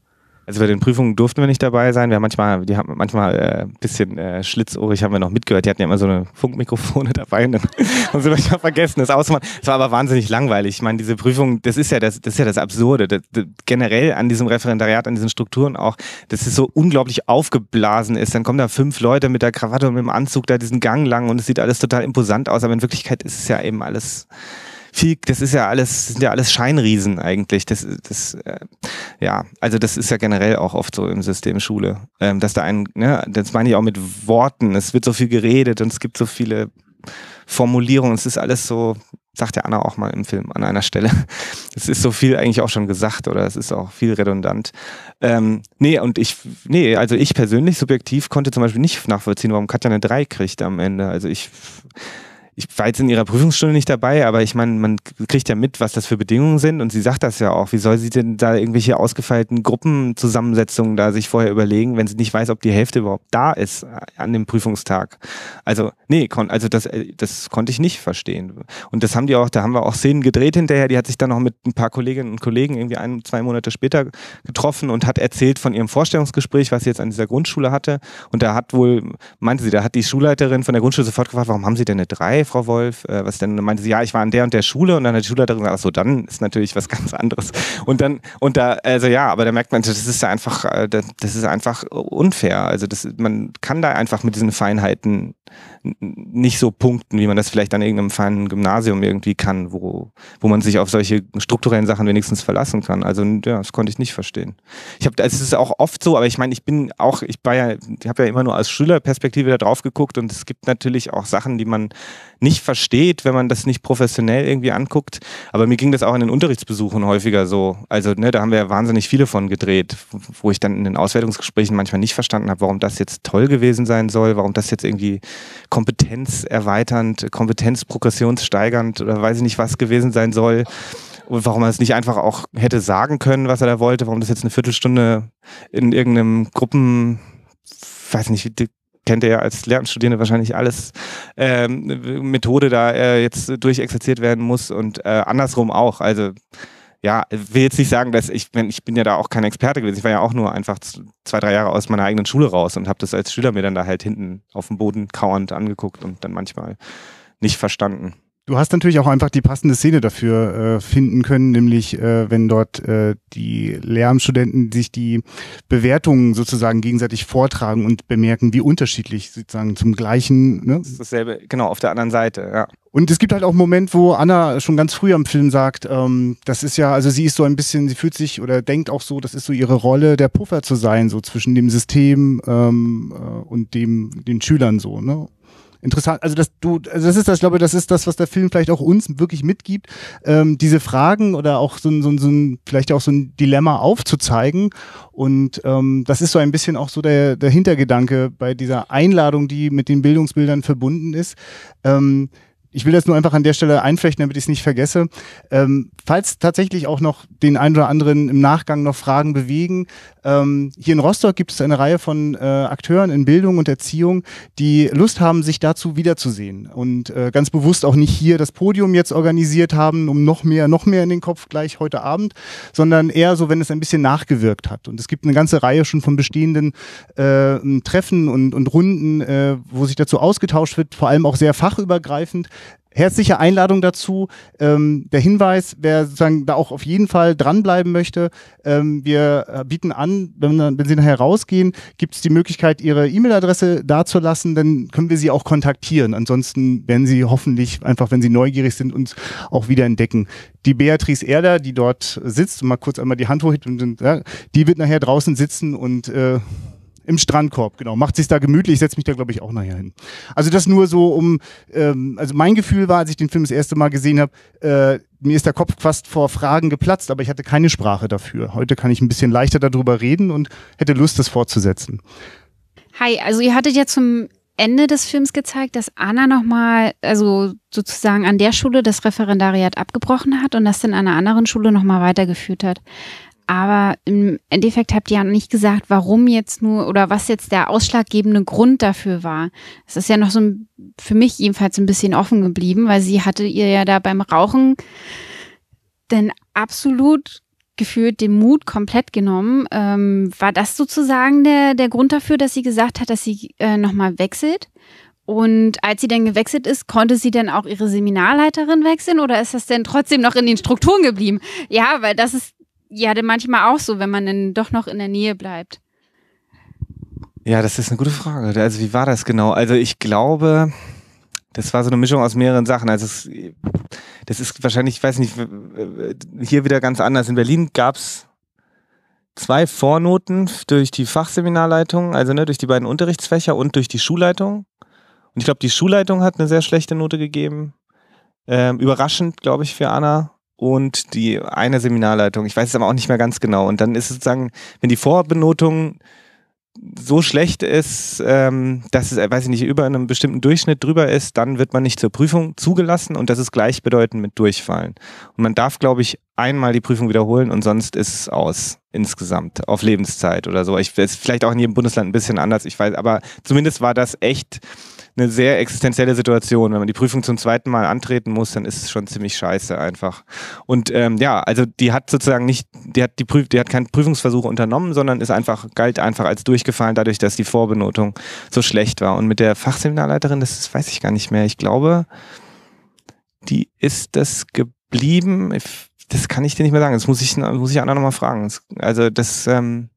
Also bei den Prüfungen durften wir nicht dabei sein. Wir haben manchmal, die haben manchmal äh, ein bisschen äh, schlitzohrig haben wir noch mitgehört. Die hatten ja immer so eine Funkmikrofone dabei und haben sie manchmal vergessen, das auszumachen. Es war aber wahnsinnig langweilig. Ich meine, diese Prüfung, das ist ja das, das ist ja das Absurde. Das, das, generell an diesem Referendariat, an diesen Strukturen auch, dass es so unglaublich aufgeblasen ist. Dann kommen da fünf Leute mit der Krawatte und mit dem Anzug da diesen Gang lang und es sieht alles total imposant aus, aber in Wirklichkeit ist es ja eben alles viel, das ist ja alles, sind ja alles Scheinriesen eigentlich. Das, das, äh, ja, also das ist ja generell auch oft so im System Schule, ähm, dass da ein, ne, das meine ich auch mit Worten. Es wird so viel geredet und es gibt so viele Formulierungen. Es ist alles so, sagt der Anna auch mal im Film an einer Stelle. Es ist so viel eigentlich auch schon gesagt oder es ist auch viel redundant. Ähm, nee, und ich, nee, also ich persönlich subjektiv konnte zum Beispiel nicht nachvollziehen, warum Katja eine 3 kriegt am Ende. Also ich ich war jetzt in ihrer Prüfungsstunde nicht dabei, aber ich meine, man kriegt ja mit, was das für Bedingungen sind und sie sagt das ja auch. Wie soll sie denn da irgendwelche ausgefeilten Gruppenzusammensetzungen da sich vorher überlegen, wenn sie nicht weiß, ob die Hälfte überhaupt da ist äh, an dem Prüfungstag? Also, nee, also das, äh, das konnte ich nicht verstehen. Und das haben die auch, da haben wir auch Szenen gedreht hinterher, die hat sich dann noch mit ein paar Kolleginnen und Kollegen irgendwie ein, zwei Monate später getroffen und hat erzählt von ihrem Vorstellungsgespräch, was sie jetzt an dieser Grundschule hatte. Und da hat wohl, meinte sie, da hat die Schulleiterin von der Grundschule sofort gefragt, warum haben Sie denn eine 3, Frau Wolf? Äh, was denn? Meinte sie, ja, ich war an der und der Schule und dann hat die Schulleiterin gesagt, ach so, dann ist natürlich was ganz anderes. Und dann, und da, also ja, aber da merkt man, das ist ja einfach, äh, das ist einfach unfair. Also das, man kann da einfach mit diesen Feinheiten nicht so punkten, wie man das vielleicht an irgendeinem feinen Gymnasium irgendwie kann, wo, wo man sich auf solche strukturellen Sachen wenigstens verlassen kann. Also ja, das konnte ich nicht verstehen. Ich habe, es ist auch oft so, aber ich meine, ich bin auch, ich war ja, ich habe ja immer nur als Schülerperspektive da drauf geguckt und es gibt natürlich auch Sachen, die man nicht versteht, wenn man das nicht professionell irgendwie anguckt. Aber mir ging das auch in den Unterrichtsbesuchen häufiger so. Also, ne, da haben wir ja wahnsinnig viele von gedreht, wo ich dann in den Auswertungsgesprächen manchmal nicht verstanden habe, warum das jetzt toll gewesen sein soll, warum das jetzt irgendwie kompetenzerweiternd, kompetenzprogressionssteigernd oder weiß ich nicht was gewesen sein soll. Und warum er es nicht einfach auch hätte sagen können, was er da wollte, warum das jetzt eine Viertelstunde in irgendeinem Gruppen, weiß nicht, kennt ihr ja als Lehramtsstudierende wahrscheinlich alles, ähm, Methode da äh, jetzt durchexerziert werden muss und äh, andersrum auch. Also ja, will jetzt nicht sagen, dass ich, wenn ich bin ja da auch kein Experte gewesen. Ich war ja auch nur einfach zwei, drei Jahre aus meiner eigenen Schule raus und habe das als Schüler mir dann da halt hinten auf dem Boden kauernd angeguckt und dann manchmal nicht verstanden. Du hast natürlich auch einfach die passende Szene dafür äh, finden können, nämlich äh, wenn dort äh, die Lehramtsstudenten sich die Bewertungen sozusagen gegenseitig vortragen und bemerken, wie unterschiedlich sozusagen zum gleichen. Ne? Das ist dasselbe, genau, auf der anderen Seite, ja. Und es gibt halt auch einen Moment, wo Anna schon ganz früh am Film sagt, ähm, das ist ja, also sie ist so ein bisschen, sie fühlt sich oder denkt auch so, das ist so ihre Rolle, der Puffer zu sein, so zwischen dem System ähm, äh, und dem den Schülern so. Ne? Interessant. Also das, du, also das ist das, ich glaube, das ist das, was der Film vielleicht auch uns wirklich mitgibt, ähm, diese Fragen oder auch so ein, so ein, so ein, vielleicht auch so ein Dilemma aufzuzeigen. Und ähm, das ist so ein bisschen auch so der, der Hintergedanke bei dieser Einladung, die mit den Bildungsbildern verbunden ist. Ähm, ich will das nur einfach an der Stelle einflechten, damit ich es nicht vergesse. Ähm, falls tatsächlich auch noch den einen oder anderen im Nachgang noch Fragen bewegen, ähm, hier in Rostock gibt es eine Reihe von äh, Akteuren in Bildung und Erziehung, die Lust haben, sich dazu wiederzusehen und äh, ganz bewusst auch nicht hier das Podium jetzt organisiert haben, um noch mehr, noch mehr in den Kopf gleich heute Abend, sondern eher so, wenn es ein bisschen nachgewirkt hat. Und es gibt eine ganze Reihe schon von bestehenden äh, Treffen und, und Runden, äh, wo sich dazu ausgetauscht wird, vor allem auch sehr fachübergreifend herzliche Einladung dazu. Ähm, der Hinweis, wer sozusagen da auch auf jeden Fall dranbleiben möchte, ähm, wir äh, bieten an, wenn, wenn Sie nachher rausgehen, gibt es die Möglichkeit, Ihre E-Mail-Adresse dazulassen, dann können wir Sie auch kontaktieren. Ansonsten werden Sie hoffentlich einfach, wenn Sie neugierig sind, uns auch wieder entdecken. Die Beatrice Erder, die dort sitzt, mal kurz einmal die Hand hoch, ja, die wird nachher draußen sitzen und äh, im Strandkorb, genau. Macht sich da gemütlich, setzt mich da, glaube ich, auch nachher hin. Also das nur so um, ähm, also mein Gefühl war, als ich den Film das erste Mal gesehen habe, äh, mir ist der Kopf fast vor Fragen geplatzt, aber ich hatte keine Sprache dafür. Heute kann ich ein bisschen leichter darüber reden und hätte Lust, das fortzusetzen. Hi, also ihr hattet ja zum Ende des Films gezeigt, dass Anna nochmal, also sozusagen an der Schule das Referendariat abgebrochen hat und das dann an einer anderen Schule nochmal weitergeführt hat. Aber im Endeffekt habt ihr ja nicht gesagt, warum jetzt nur oder was jetzt der ausschlaggebende Grund dafür war. Es ist ja noch so ein, für mich jedenfalls ein bisschen offen geblieben, weil sie hatte ihr ja da beim Rauchen denn absolut gefühlt den Mut komplett genommen. Ähm, war das sozusagen der, der Grund dafür, dass sie gesagt hat, dass sie äh, nochmal wechselt? Und als sie dann gewechselt ist, konnte sie dann auch ihre Seminarleiterin wechseln oder ist das denn trotzdem noch in den Strukturen geblieben? Ja, weil das ist ja dann manchmal auch so, wenn man dann doch noch in der Nähe bleibt. Ja, das ist eine gute Frage. Also wie war das genau? Also ich glaube, das war so eine Mischung aus mehreren Sachen. Also es, das ist wahrscheinlich, ich weiß nicht, hier wieder ganz anders. In Berlin gab es zwei Vornoten durch die Fachseminarleitung, also ne, durch die beiden Unterrichtsfächer und durch die Schulleitung. Und ich glaube, die Schulleitung hat eine sehr schlechte Note gegeben. Ähm, überraschend, glaube ich, für Anna und die eine Seminarleitung. Ich weiß es aber auch nicht mehr ganz genau. Und dann ist es sozusagen, wenn die Vorbenotung so schlecht ist, ähm, dass es, weiß ich nicht, über einem bestimmten Durchschnitt drüber ist, dann wird man nicht zur Prüfung zugelassen und das ist gleichbedeutend mit Durchfallen. Und man darf, glaube ich, einmal die Prüfung wiederholen und sonst ist es aus insgesamt auf Lebenszeit oder so. Ich ist vielleicht auch in jedem Bundesland ein bisschen anders, ich weiß, aber zumindest war das echt eine sehr existenzielle Situation. Wenn man die Prüfung zum zweiten Mal antreten muss, dann ist es schon ziemlich scheiße einfach. Und ähm, ja, also die hat sozusagen nicht, die hat die Prüf, die hat keinen Prüfungsversuch unternommen, sondern ist einfach, galt einfach als durchgefallen, dadurch, dass die Vorbenotung so schlecht war. Und mit der Fachseminarleiterin, das weiß ich gar nicht mehr. Ich glaube, die ist das geblieben. Das kann ich dir nicht mehr sagen. Das muss ich, muss ich Anna nochmal fragen. Also das, ähm,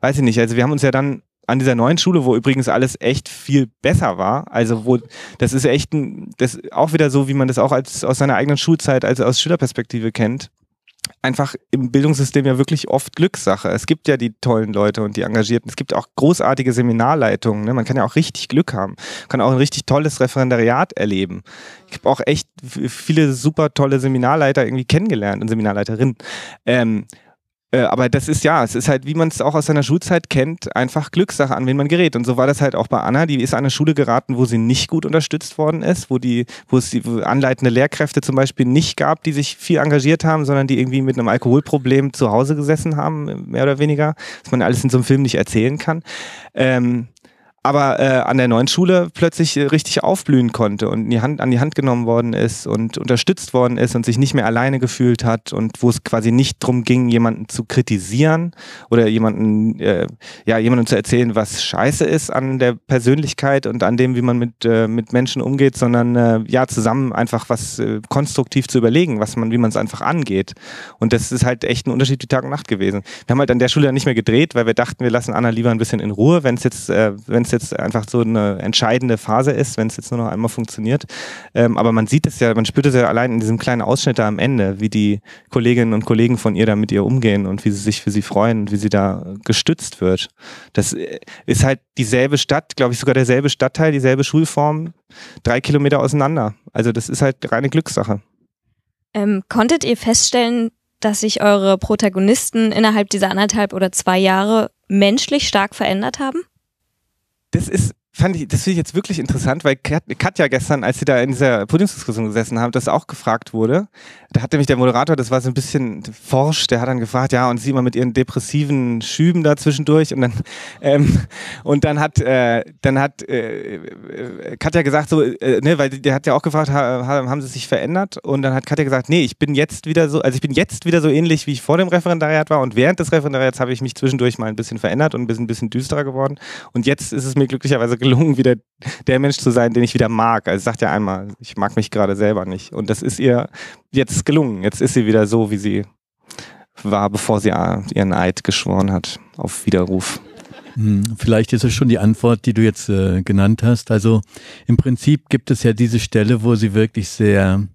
weiß ich nicht. Also wir haben uns ja dann an dieser neuen Schule, wo übrigens alles echt viel besser war. Also wo das ist echt ein, das auch wieder so, wie man das auch als aus seiner eigenen Schulzeit, also aus Schülerperspektive kennt. Einfach im Bildungssystem ja wirklich oft Glückssache. Es gibt ja die tollen Leute und die Engagierten. Es gibt auch großartige Seminarleitungen. Ne? Man kann ja auch richtig Glück haben. Man kann auch ein richtig tolles Referendariat erleben. Ich habe auch echt viele super tolle Seminarleiter irgendwie kennengelernt und Seminarleiterinnen. Ähm, äh, aber das ist ja, es ist halt, wie man es auch aus seiner Schulzeit kennt, einfach Glückssache, an wen man gerät. Und so war das halt auch bei Anna. Die ist an eine Schule geraten, wo sie nicht gut unterstützt worden ist, wo die, wo es die anleitende Lehrkräfte zum Beispiel nicht gab, die sich viel engagiert haben, sondern die irgendwie mit einem Alkoholproblem zu Hause gesessen haben, mehr oder weniger, was man alles in so einem Film nicht erzählen kann. Ähm, aber äh, an der neuen Schule plötzlich äh, richtig aufblühen konnte und die Hand, an die Hand genommen worden ist und unterstützt worden ist und sich nicht mehr alleine gefühlt hat und wo es quasi nicht drum ging, jemanden zu kritisieren oder jemanden, äh, ja, jemandem zu erzählen, was scheiße ist an der Persönlichkeit und an dem, wie man mit, äh, mit Menschen umgeht, sondern äh, ja, zusammen einfach was äh, konstruktiv zu überlegen, was man, wie man es einfach angeht. Und das ist halt echt ein Unterschied wie Tag und Nacht gewesen. Wir haben halt an der Schule dann nicht mehr gedreht, weil wir dachten, wir lassen Anna lieber ein bisschen in Ruhe, wenn es jetzt, äh, wenn es jetzt einfach so eine entscheidende Phase ist, wenn es jetzt nur noch einmal funktioniert. Ähm, aber man sieht es ja, man spürt es ja allein in diesem kleinen Ausschnitt da am Ende, wie die Kolleginnen und Kollegen von ihr da mit ihr umgehen und wie sie sich für sie freuen und wie sie da gestützt wird. Das äh, ist halt dieselbe Stadt, glaube ich sogar derselbe Stadtteil, dieselbe Schulform, drei Kilometer auseinander. Also das ist halt reine Glückssache. Ähm, konntet ihr feststellen, dass sich eure Protagonisten innerhalb dieser anderthalb oder zwei Jahre menschlich stark verändert haben? Das ist fand ich, das finde ich jetzt wirklich interessant, weil Katja gestern, als sie da in dieser Podiumsdiskussion gesessen haben, das auch gefragt wurde. Da hat nämlich der Moderator, das war so ein bisschen forsch, der hat dann gefragt, ja, und sie mal mit ihren depressiven Schüben da zwischendurch und dann ähm, und dann hat äh, dann hat äh, Katja gesagt so, äh, ne, weil der hat ja auch gefragt, ha, haben sie sich verändert? Und dann hat Katja gesagt, nee, ich bin jetzt wieder so, also ich bin jetzt wieder so ähnlich, wie ich vor dem Referendariat war und während des Referendariats habe ich mich zwischendurch mal ein bisschen verändert und ein bisschen, ein bisschen düsterer geworden und jetzt ist es mir glücklicherweise gelungen, wieder der Mensch zu sein, den ich wieder mag. Also sagt ja einmal, ich mag mich gerade selber nicht. Und das ist ihr jetzt gelungen. Jetzt ist sie wieder so, wie sie war, bevor sie ihren Eid geschworen hat auf Widerruf. Hm, vielleicht ist es schon die Antwort, die du jetzt äh, genannt hast. Also im Prinzip gibt es ja diese Stelle, wo sie wirklich sehr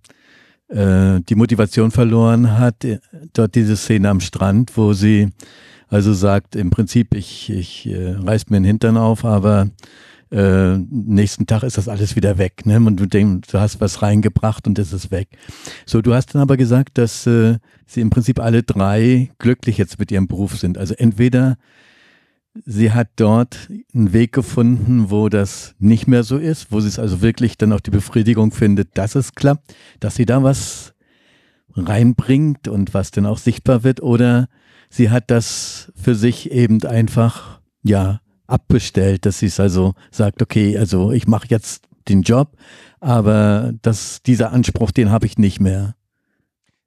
äh, die Motivation verloren hat. Äh, dort diese Szene am Strand, wo sie also sagt, im Prinzip, ich, ich äh, reiß mir den Hintern auf, aber äh, nächsten Tag ist das alles wieder weg. Ne? Und du denkst, du hast was reingebracht und es ist weg. So, du hast dann aber gesagt, dass äh, sie im Prinzip alle drei glücklich jetzt mit ihrem Beruf sind. Also entweder sie hat dort einen Weg gefunden, wo das nicht mehr so ist, wo sie es also wirklich dann auch die Befriedigung findet, dass es klappt, dass sie da was reinbringt und was dann auch sichtbar wird, oder sie hat das für sich eben einfach, ja, abbestellt, dass sie es also sagt, okay, also ich mache jetzt den Job, aber das, dieser Anspruch, den habe ich nicht mehr.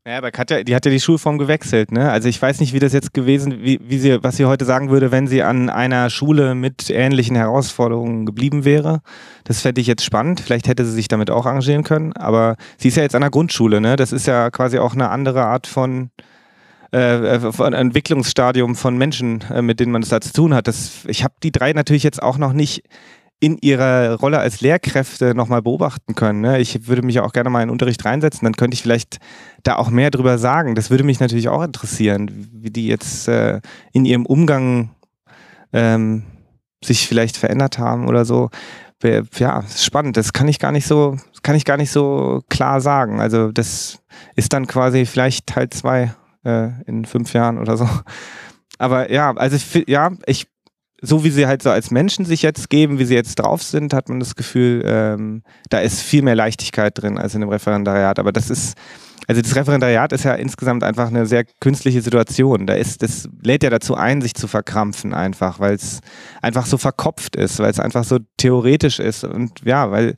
Ja, aber Katja, die hat ja die Schulform gewechselt, ne? Also ich weiß nicht, wie das jetzt gewesen, wie, wie sie, was sie heute sagen würde, wenn sie an einer Schule mit ähnlichen Herausforderungen geblieben wäre. Das fände ich jetzt spannend. Vielleicht hätte sie sich damit auch arrangieren können. Aber sie ist ja jetzt an der Grundschule, ne? Das ist ja quasi auch eine andere Art von, äh, äh, von Entwicklungsstadium von Menschen, äh, mit denen man es da zu tun hat. Das, ich habe die drei natürlich jetzt auch noch nicht in ihrer Rolle als Lehrkräfte nochmal beobachten können. Ne? Ich würde mich auch gerne mal in den Unterricht reinsetzen, dann könnte ich vielleicht da auch mehr drüber sagen. Das würde mich natürlich auch interessieren, wie die jetzt äh, in ihrem Umgang ähm, sich vielleicht verändert haben oder so. Ja, spannend. Das kann ich gar nicht so, kann ich gar nicht so klar sagen. Also das ist dann quasi vielleicht Teil zwei äh, in fünf Jahren oder so. Aber ja, also ja, ich so wie sie halt so als Menschen sich jetzt geben, wie sie jetzt drauf sind, hat man das Gefühl, ähm, da ist viel mehr Leichtigkeit drin als in dem Referendariat. Aber das ist, also das Referendariat ist ja insgesamt einfach eine sehr künstliche Situation. Da ist, das lädt ja dazu ein, sich zu verkrampfen einfach, weil es einfach so verkopft ist, weil es einfach so theoretisch ist und ja, weil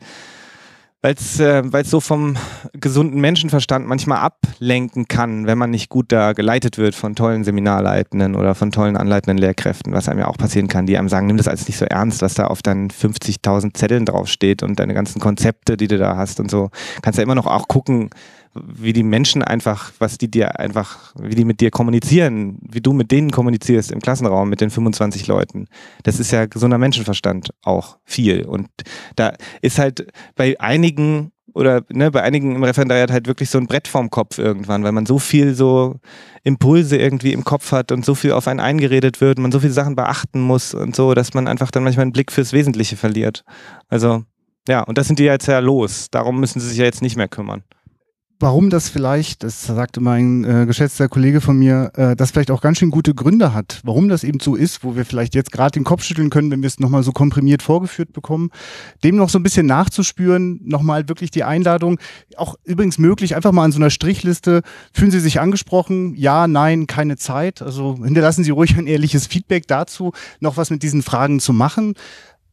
weil es äh, weil's so vom gesunden Menschenverstand manchmal ablenken kann, wenn man nicht gut da geleitet wird von tollen Seminarleitenden oder von tollen anleitenden Lehrkräften, was einem ja auch passieren kann, die einem sagen, nimm das alles nicht so ernst, was da auf deinen 50.000 Zetteln draufsteht und deine ganzen Konzepte, die du da hast und so. Kannst ja immer noch auch gucken, wie die Menschen einfach, was die dir einfach, wie die mit dir kommunizieren, wie du mit denen kommunizierst im Klassenraum mit den 25 Leuten. Das ist ja gesunder Menschenverstand auch viel. Und da ist halt bei einigen oder ne, bei einigen im Referendariat halt wirklich so ein Brett vorm Kopf irgendwann, weil man so viel so Impulse irgendwie im Kopf hat und so viel auf einen eingeredet wird, man so viele Sachen beachten muss und so, dass man einfach dann manchmal einen Blick fürs Wesentliche verliert. Also ja, und das sind die jetzt ja los. Darum müssen sie sich ja jetzt nicht mehr kümmern warum das vielleicht, das sagte mein äh, geschätzter Kollege von mir, äh, das vielleicht auch ganz schön gute Gründe hat, warum das eben so ist, wo wir vielleicht jetzt gerade den Kopf schütteln können, wenn wir es nochmal so komprimiert vorgeführt bekommen, dem noch so ein bisschen nachzuspüren, nochmal wirklich die Einladung, auch übrigens möglich, einfach mal an so einer Strichliste, fühlen Sie sich angesprochen, ja, nein, keine Zeit, also hinterlassen Sie ruhig ein ehrliches Feedback dazu, noch was mit diesen Fragen zu machen.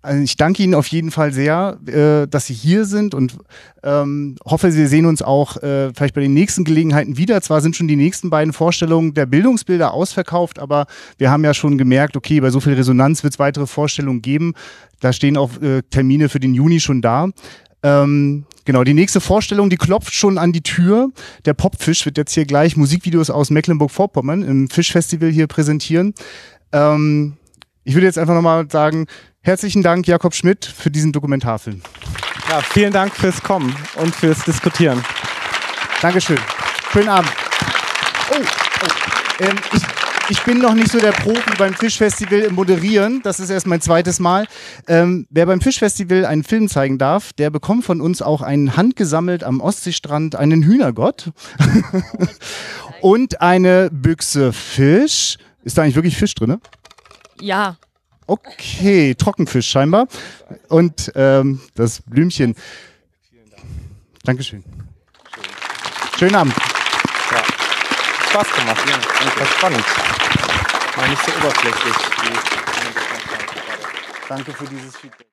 Also ich danke Ihnen auf jeden Fall sehr, äh, dass Sie hier sind und ähm, hoffe, Sie sehen uns auch äh, vielleicht bei den nächsten Gelegenheiten wieder. Zwar sind schon die nächsten beiden Vorstellungen der Bildungsbilder ausverkauft, aber wir haben ja schon gemerkt, okay, bei so viel Resonanz wird es weitere Vorstellungen geben. Da stehen auch äh, Termine für den Juni schon da. Ähm, genau, die nächste Vorstellung, die klopft schon an die Tür. Der Popfisch wird jetzt hier gleich Musikvideos aus Mecklenburg-Vorpommern im Fischfestival hier präsentieren. Ähm, ich würde jetzt einfach nochmal sagen, Herzlichen Dank, Jakob Schmidt, für diesen Dokumentarfilm. Ja, vielen Dank fürs Kommen und fürs Diskutieren. Dankeschön. Schönen Abend. Oh, oh. Ähm, ich, ich bin noch nicht so der Profi beim Fischfestival im Moderieren. Das ist erst mein zweites Mal. Ähm, wer beim Fischfestival einen Film zeigen darf, der bekommt von uns auch einen handgesammelt am Ostseestrand einen Hühnergott und eine Büchse Fisch. Ist da eigentlich wirklich Fisch drin? Ja. Okay, Trockenfisch scheinbar. Und ähm, das Blümchen. Dankeschön. Schönen Abend. Ja. Spaß gemacht, ja. Das war spannend. War nicht so oberflächlich. Danke für dieses Feedback.